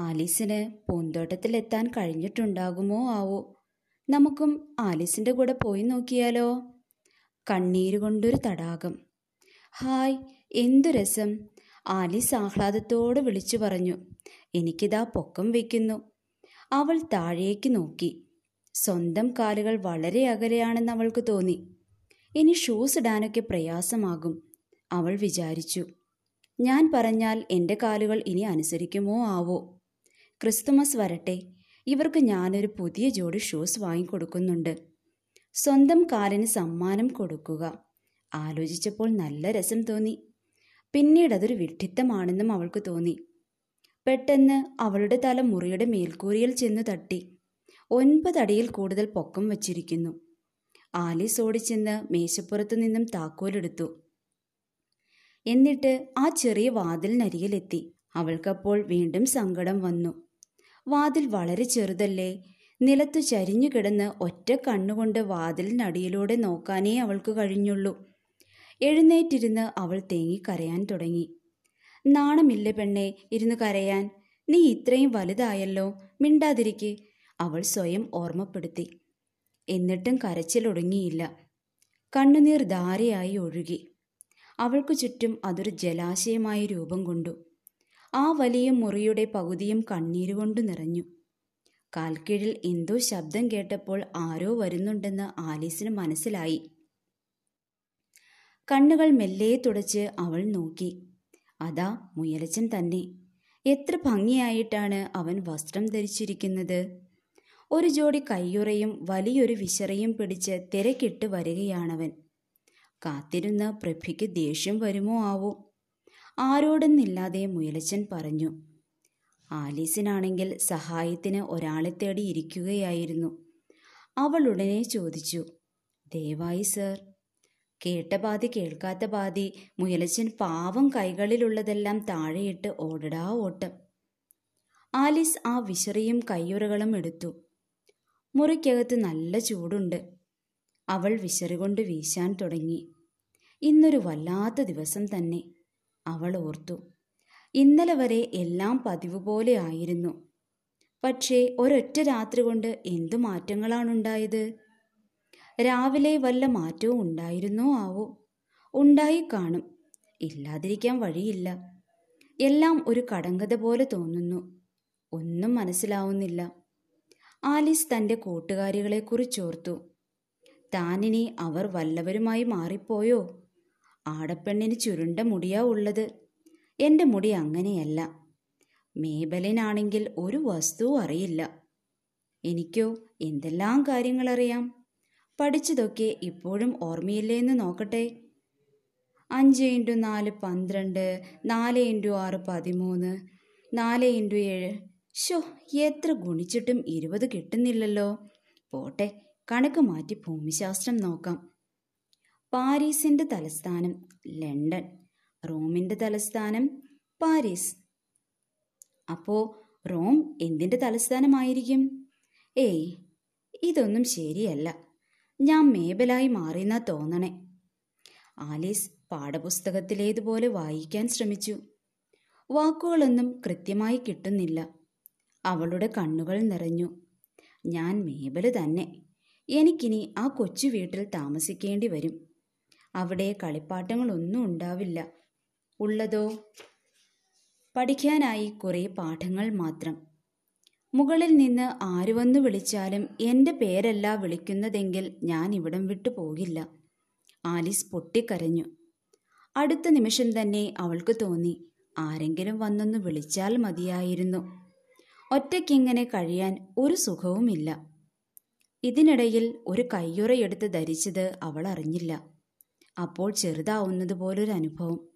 ആലീസിന് പൂന്തോട്ടത്തിലെത്താൻ കഴിഞ്ഞിട്ടുണ്ടാകുമോ ആവോ? നമുക്കും ആലീസിന്റെ കൂടെ പോയി നോക്കിയാലോ? കണ്ണീര് കണ്ണീരുകൊണ്ടൊരു തടാകം. ഹായ് എന്തു രസം? ആലീസ് ആഹ്ലാദത്തോട് വിളിച്ചു പറഞ്ഞു. എനിക്കിതാ പൊക്കം വയ്ക്കുന്നു അവൾ താഴേക്ക് നോക്കി. സ്വന്തം കാലുകൾ വളരെ അകലെയാണെന്ന് അവൾക്ക് തോന്നി. ഇനി ഷൂസ് ഇടാനൊക്കെ പ്രയാസമാകും അവൾ വിചാരിച്ചു. ഞാൻ പറഞ്ഞാൽ എന്റെ കാലുകൾ ഇനി അനുസരിക്കുമോ ആവോ? ക്രിസ്തുമസ് വരട്ടെ. ഇവർക്ക് ഞാനൊരു പുതിയ ജോഡി ഷൂസ് വാങ്ങിക്കൊടുക്കുന്നുണ്ട്. സ്വന്തം കാലിന് സമ്മാനം കൊടുക്കുക. ആലോചിച്ചപ്പോൾ നല്ല രസം തോന്നി. പിന്നീട് അതൊരു വിഡ്ഢിത്തമാണെന്നും അവൾക്ക് തോന്നി. പെട്ടെന്ന് അവളുടെ തല മുറിയുടെ മേൽക്കൂരിയിൽ ചെന്ന് തട്ടി. ഒൻപതടിയിൽ കൂടുതൽ പൊക്കം വച്ചിരിക്കുന്നു. ആലീസ് ഓടിച്ചെന്ന് മേശപ്പുറത്തു നിന്നും താക്കോലെടുത്തു. എന്നിട്ട് ആ ചെറിയ വാതിലിനരികിലെത്തി. അവൾക്കപ്പോൾ വീണ്ടും സങ്കടം വന്നു. വാതിൽ വളരെ ചെറുതല്ലേ? നിലത്തു ചരിഞ്ഞു കിടന്ന് ഒറ്റ കണ്ണുകൊണ്ട് വാതിലിനടിയിലൂടെ നോക്കാനേ അവൾക്ക് കഴിഞ്ഞുള്ളൂ. എഴുന്നേറ്റിരുന്ന് അവൾ തേങ്ങി കരയാൻ തുടങ്ങി. നാണമില്ല പെണ്ണെ ഇരുന്ന് കരയാൻ. നീ ഇത്രയും വലുതായല്ലോ മിണ്ടാതിരിക്കെ. അവൾ സ്വയം ഓർമ്മപ്പെടുത്തി. എന്നിട്ടും കരച്ചിലൊടുങ്ങിയില്ല കണ്ണുനീർ ധാരയായി ഒഴുകി. അവൾക്കു ചുറ്റും അതൊരു ജലാശയമായി രൂപം കൊണ്ടു. ആ വലിയ മുറിയുടെ പകുതിയും കണ്ണീരുകൊണ്ട് നിറഞ്ഞു. കാൽക്കീഴിൽ എന്തോ ശബ്ദം കേട്ടപ്പോൾ ആരോ വരുന്നുണ്ടെന്ന് ആലീസിന് മനസ്സിലായി. കണ്ണുകൾ മെല്ലെ തുടച്ച് അവൾ നോക്കി. അതാ മുയലച്ചൻ തന്നെ. എത്ര ഭംഗിയായിട്ടാണ് അവൻ വസ്ത്രം ധരിച്ചിരിക്കുന്നത്. ഒരു ജോഡി കയ്യുറയും വലിയൊരു വിശറയും പിടിച്ച് തിരക്കിട്ട് വരികയാണവൻ. കാത്തിരുന്ന പ്രഭയ്ക്ക് ദേഷ്യം വരുമോ ആവോ? ആരോടെന്നില്ലാതെ മുയലച്ചൻ പറഞ്ഞു ആലീസിനാണെങ്കിൽ സഹായത്തിന് ഒരാളെ തേടി ഇരിക്കുകയായിരുന്നു. അവൾ ഉടനെ ചോദിച്ചു ദയവായി സർ. കേട്ട പാതി കേൾക്കാത്ത പാതി മുയലച്ചൻ പാവം കൈകളിലുള്ളതെല്ലാം താഴെയിട്ട് ഓടടാ ഓട്ടം. ആലീസ് ആ വിശറിയും കയ്യുറകളും എടുത്തു. മുറിക്കകത്ത് നല്ല ചൂടുണ്ട്. അവൾ വിശറി കൊണ്ട് വീശാൻ തുടങ്ങി. ഇന്നൊരു വല്ലാത്ത ദിവസം തന്നെ. അവൾ ഓർത്തു. ഇന്നലെ വരെ എല്ലാം പതിവ് പോലെ ആയിരുന്നു. പക്ഷേ ഒരൊറ്റ രാത്രി കൊണ്ട് എന്തു മാറ്റങ്ങളാണുണ്ടായത്? രാവിലെ വല്ല മാറ്റവും ഉണ്ടായിരുന്നോ ആവോ? ഉണ്ടായി കാണും ഇല്ലാതിരിക്കാൻ വഴിയില്ല. എല്ലാം ഒരു കടങ്കഥ പോലെ തോന്നുന്നു. ഒന്നും മനസ്സിലാവുന്നില്ല. ആലീസ് തന്റെ കൂട്ടുകാരികളെക്കുറിച്ചോർത്തു താനിനി അവർ വല്ലവരുമായി മാറിപ്പോയോ? ആടപ്പെണ്ണിന് ചുരുണ്ട മുടിയാ ഉള്ളത്. എന്റെ മുടി അങ്ങനെയല്ല. മേബലിനാണെങ്കിൽ ഒരു വസ്തു അറിയില്ല. എനിക്കോ എന്തെല്ലാം കാര്യങ്ങൾ അറിയാം പഠിച്ചതൊക്കെ ഇപ്പോഴും ഓർമ്മയില്ലേ എന്ന് നോക്കട്ടെ. അഞ്ച് ഇന്റു നാല് പന്ത്രണ്ട് നാല് ഇന്റു ആറ് പതിമൂന്ന് നാല് ഇന്റു ഏഴ്. ഷോ എത്ര ഗുണിച്ചിട്ടും ഇരുപത് കിട്ടുന്നില്ലല്ലോ. പോട്ടെ കണക്ക് മാറ്റി ഭൂമിശാസ്ത്രം നോക്കാം. പാരീസിന്റെ തലസ്ഥാനം ലണ്ടൻ. റോമിന്റെ തലസ്ഥാനം പാരീസ്. അപ്പോൾ റോം എന്തിന്റെ തലസ്ഥാനമായിരിക്കും? ഏയ് ഇതൊന്നും ശരിയല്ല. ഞാൻ മേബലായി മാറിയെന്നാ തോന്നണേ. ആലീസ് പാഠപുസ്തകത്തിലേതുപോലെ വായിക്കാൻ ശ്രമിച്ചു. വാക്കുകളൊന്നും കൃത്യമായി കിട്ടുന്നില്ല. അവളുടെ കണ്ണുകൾ നിറഞ്ഞു. ഞാൻ മേബൽ തന്നെ. എനിക്കിനി ആ കൊച്ചു വീട്ടിൽ താമസിക്കേണ്ടി വരും. അവിടെ കളിപ്പാട്ടങ്ങളൊന്നും ഉണ്ടാവില്ല. ഉള്ളതോ? പഠിക്കാനായി കുറേ പാഠങ്ങൾ മാത്രം. മുകളിൽ നിന്ന് ആര് വന്നു വിളിച്ചാലും എന്റെ പേരല്ല വിളിക്കുന്നതെങ്കിൽ ഞാൻ ഇവിടം വിട്ടു പോകില്ല. ആലീസ് പൊട്ടിക്കരഞ്ഞു. അടുത്ത നിമിഷം തന്നെ അവൾക്ക് തോന്നി ആരെങ്കിലും വന്നൊന്ന് വിളിച്ചാൽ മതിയായിരുന്നു. ഒറ്റയ്ക്കിങ്ങനെ കഴിയാൻ ഒരു സുഖവുമില്ല. ഇതിനിടയിൽ ഒരു കയ്യുറയെടുത്ത് ധരിച്ചത് അവൾ അറിഞ്ഞില്ല. അപ്പോൾ ചെറുതാവുന്നത് പോലൊരു അനുഭവം.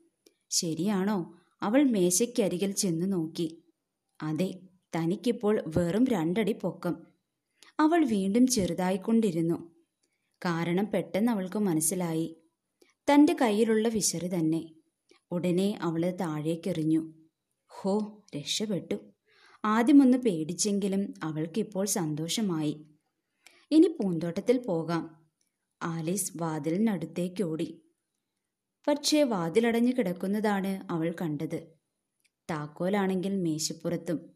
ശരിയാണോ? അവൾ മേശയ്ക്കരികിൽ ചെന്ന് നോക്കി. അതെ തനിക്കിപ്പോൾ വെറും രണ്ടടി പൊക്കം. അവൾ വീണ്ടും ചെറുതായിക്കൊണ്ടിരുന്നു. കാരണം പെട്ടെന്ന് അവൾക്ക് മനസ്സിലായി. തന്റെ കയ്യിലുള്ള വിശറി തന്നെ. ഉടനെ അവൾ താഴേക്കെറിഞ്ഞു. ഹോ രക്ഷപ്പെട്ടു. ആദ്യമൊന്ന് പേടിച്ചെങ്കിലും അവൾക്കിപ്പോൾ സന്തോഷമായി. ഇനി പൂന്തോട്ടത്തിൽ പോകാം. ആലീസ് വാതിലിനടുത്തേക്ക് ഓടി പക്ഷേ വാതിലടഞ്ഞു കിടക്കുന്നതാണ് അവൾ കണ്ടത്. താക്കോലാണെങ്കിൽ മേശപ്പുറത്തും.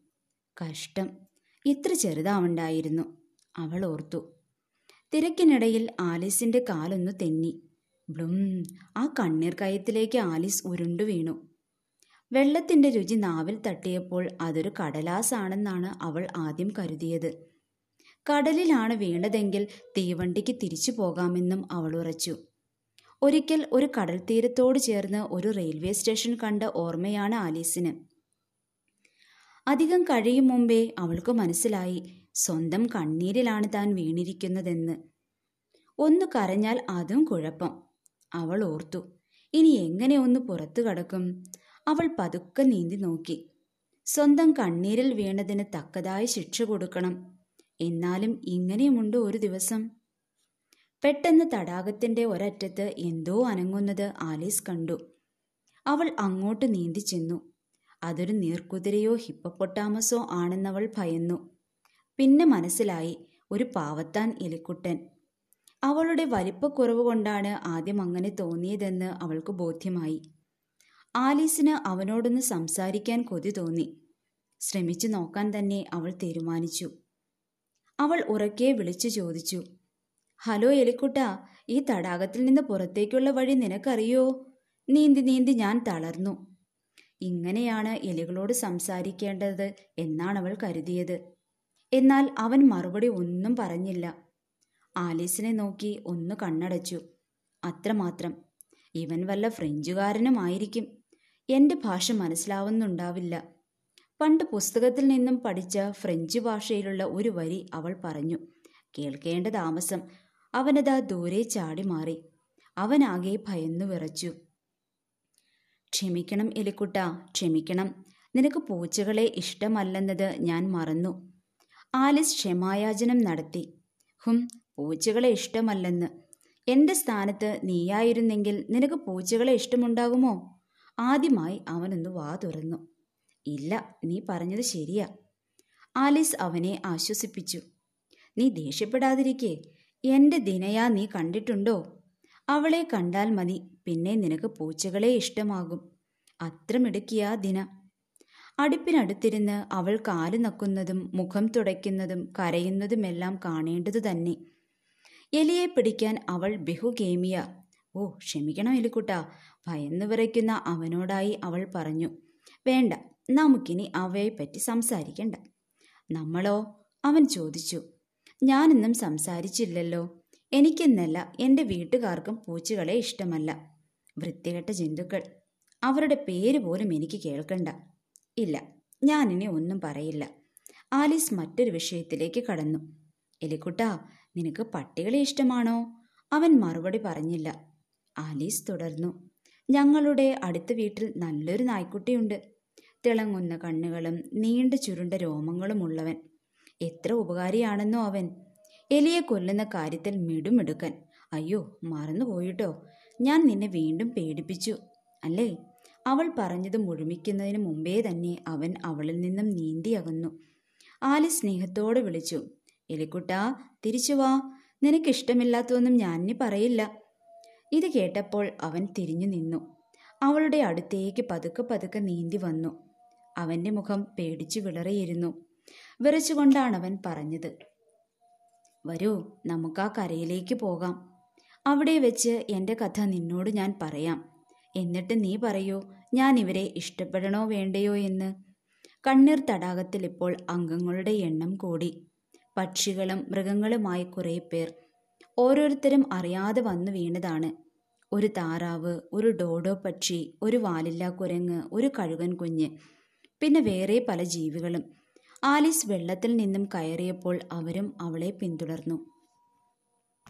കഷ്ടം. ഇത്ര ചെറുതാവണ്ടായിരുന്നു. അവൾ ഓർത്തു. തിരക്കിനിടയിൽ ആലീസിന്റെ കാലൊന്നു തെന്നി. ബ്ലും. ആ കണ്ണീർ കയത്തിലേക്ക് ആലീസ് ഉരുണ്ടു വീണു. വെള്ളത്തിന്റെ രുചി നാവിൽ തട്ടിയപ്പോൾ അതൊരു കടലാസാണെന്നാണ് അവൾ ആദ്യം കരുതിയത്. കടലിലാണ് വീണതെങ്കിൽ തീവണ്ടിക്ക് തിരിച്ചു പോകാമെന്നും അവൾ ഉറച്ചു. ഒരിക്കൽ ഒരു കടൽ തീരത്തോട് ചേർന്ന് ഒരു റെയിൽവേ സ്റ്റേഷൻ കണ്ട ഓർമ്മയാണ് ആലീസിന്. അധികം കഴിയും മുമ്പേ അവൾക്ക് മനസ്സിലായി സ്വന്തം കണ്ണീരിലാണ് താൻ വീണിരിക്കുന്നതെന്ന്. ഒന്ന് കരഞ്ഞാൽ അതും കുഴപ്പം. അവൾ ഓർത്തു ഇനി എങ്ങനെ ഒന്ന് പുറത്തു കടക്കും? അവൾ പതുക്കെ നീന്തി നോക്കി. സ്വന്തം കണ്ണീരിൽ വീണതിന് തക്കതായ ശിക്ഷ കൊടുക്കണം. എന്നാലും ഇങ്ങനെയുമുണ്ട് ഒരു ദിവസം. പെട്ടെന്ന് തടാകത്തിന്റെ ഒരറ്റത്ത് എന്തോ അനങ്ങുന്നത് ആലീസ് കണ്ടു. അവൾ അങ്ങോട്ട് നീന്തി ചെന്നു. അതൊരു നീർക്കുതിരയോ ഹിപ്പപ്പൊട്ടാമസോ ആണെന്നവൾ ഭയന്നു. പിന്നെ മനസ്സിലായി ഒരു പാവത്താൻ എലിക്കുട്ടൻ. അവളുടെ വലിപ്പക്കുറവ് കൊണ്ടാണ് ആദ്യം അങ്ങനെ തോന്നിയതെന്ന് അവൾക്ക് ബോധ്യമായി. ആലീസിന് അവനോടൊന്ന് സംസാരിക്കാൻ കൊതി തോന്നി. ശ്രമിച്ചു നോക്കാൻ തന്നെ അവൾ തീരുമാനിച്ചു. അവൾ ഉറക്കെ വിളിച്ചു ചോദിച്ചു. ഹലോ എലിക്കുട്ട ഈ തടാകത്തിൽ നിന്ന് പുറത്തേക്കുള്ള വഴി നിനക്കറിയോ? നീന്തി നീന്തി ഞാൻ തളർന്നു. ഇങ്ങനെയാണ് എലികളോട് സംസാരിക്കേണ്ടത് എന്നാണ് അവൾ കരുതിയത്. എന്നാൽ അവൻ മറുപടി ഒന്നും പറഞ്ഞില്ല. ആലീസിനെ നോക്കി ഒന്ന് കണ്ണടച്ചു. അത്രമാത്രം. ഇവൻ വല്ല ഫ്രഞ്ചുകാരനുമായിരിക്കും എന്റെ ഭാഷ മനസ്സിലാവുന്നുണ്ടാവില്ല. പണ്ട് പുസ്തകത്തിൽ നിന്നും പഠിച്ച ഫ്രഞ്ച് ഭാഷയിലുള്ള ഒരു വരി അവൾ പറഞ്ഞു. കേൾക്കേണ്ട താമസം. അവനതാ ദൂരെ ചാടി മാറി. അവനാകെ ഭയന്നു വിറച്ചു. ക്ഷമിക്കണം എലിക്കുട്ട ക്ഷമിക്കണം. നിനക്ക് പൂച്ചകളെ ഇഷ്ടമല്ലെന്നത് ഞാൻ മറന്നു. ആലിസ് ക്ഷമായാചനം നടത്തി. ഹും പൂച്ചകളെ ഇഷ്ടമല്ലെന്ന്. എന്റെ സ്ഥാനത്ത് നീയായിരുന്നെങ്കിൽ നിനക്ക് പൂച്ചകളെ ഇഷ്ടമുണ്ടാകുമോ? ആദ്യമായി അവനൊന്ന് വാ തുറന്നു. ഇല്ല നീ പറഞ്ഞത് ശരിയാ. ആലിസ് അവനെ ആശ്വസിപ്പിച്ചു. നീ ദേഷ്യപ്പെടാതിരിക്കേ എന്റെ ദിനയാ നീ കണ്ടിട്ടുണ്ടോ? അവളെ കണ്ടാൽ മതി പിന്നെ നിനക്ക് പൂച്ചകളെ ഇഷ്ടമാകും. അത്രമിടുക്കിയാ ദിന. അടുപ്പിനടുത്തിരുന്ന് അവൾ കാൽ നക്കുന്നതും മുഖം തുടയ്ക്കുന്നതും കരയുന്നതുമെല്ലാം കാണേണ്ടതു തന്നെ. എലിയെ പിടിക്കാൻ അവൾ ബഹുഗേമിയ ഓ ക്ഷമിക്കണം എലിക്കുട്ട ഭയന്നു വിറയ്ക്കുന്ന അവനോടായി അവൾ പറഞ്ഞു. വേണ്ട നമുക്കിനി അവയെപ്പറ്റി സംസാരിക്കണ്ട. നമ്മളോ? അവൻ ചോദിച്ചു. ഞാനിന്നും സംസാരിച്ചില്ലല്ലോ. എനിക്കെന്നല്ല എന്റെ വീട്ടുകാർക്കും പൂച്ചകളെ ഇഷ്ടമല്ല. വൃത്തികെട്ട ജന്തുക്കൾ. അവരുടെ പേര് പോലും എനിക്ക് കേൾക്കണ്ട. ഇല്ല ഞാനിനി ഒന്നും പറയില്ല. ആലീസ് മറ്റൊരു വിഷയത്തിലേക്ക് കടന്നു. എലിക്കുട്ട നിനക്ക് പട്ടികളെ ഇഷ്ടമാണോ? അവൻ മറുപടി പറഞ്ഞില്ല. ആലീസ് തുടർന്നു. ഞങ്ങളുടെ അടുത്ത വീട്ടിൽ നല്ലൊരു നായ്ക്കുട്ടിയുണ്ട്. തിളങ്ങുന്ന കണ്ണുകളും നീണ്ട ചുരുണ്ട രോമങ്ങളുമുള്ളവൻ. എത്ര ഉപകാരിയാണെന്നോ അവൻ. എലിയെ കൊല്ലുന്ന കാര്യത്തിൽ മിടുമിടുക്കൻ. അയ്യോ മറന്നുപോയിട്ടോ. ഞാൻ നിന്നെ വീണ്ടും പേടിപ്പിച്ചു. അല്ലേ? അവൾ പറഞ്ഞത് മുഴുമിക്കുന്നതിന് മുമ്പേ തന്നെ അവൻ അവളിൽ നിന്നും നീന്തി അകന്നു. ആലി സ്നേഹത്തോടെ വിളിച്ചു. എലിക്കുട്ടാ തിരിച്ചു വാ. നിനക്കിഷ്ടമില്ലാത്തതൊന്നും ഞാൻ ഇനി പറയില്ല. ഇത് കേട്ടപ്പോൾ അവൻ തിരിഞ്ഞു നിന്നു. അവളുടെ അടുത്തേക്ക് പതുക്കെ പതുക്കെ നീന്തി വന്നു. അവന്റെ മുഖം പേടിച്ചു വിളറിയിരുന്നു. വിറച്ചുകൊണ്ടാണ് അവൻ പറഞ്ഞത്. വരൂ നമുക്ക് ആ കരയിലേക്ക് പോകാം. അവിടെ വെച്ച് എന്റെ കഥ നിന്നോട് ഞാൻ പറയാം. എന്നിട്ട് നീ പറയൂ ഞാൻ ഇവരെ ഇഷ്ടപ്പെടണോ വേണ്ടയോ എന്ന്. കണ്ണീർ തടാകത്തിൽ ഇപ്പോൾ അംഗങ്ങളുടെ എണ്ണം കൂടി. പക്ഷികളും മൃഗങ്ങളുമായി കുറേ പേർ ഓരോരുത്തരും അറിയാതെ വന്നു വീണതാണ്. ഒരു താറാവ് ഒരു ഡോഡോ പക്ഷി ഒരു വാലില്ലാ കുരങ്ങ് ഒരു കഴുകൻ കുഞ്ഞ് പിന്നെ വേറെ പല ജീവികളും. ആലീസ് വെള്ളത്തിൽ നിന്നും കയറിയപ്പോൾ അവരും അവളെ പിന്തുടർന്നു.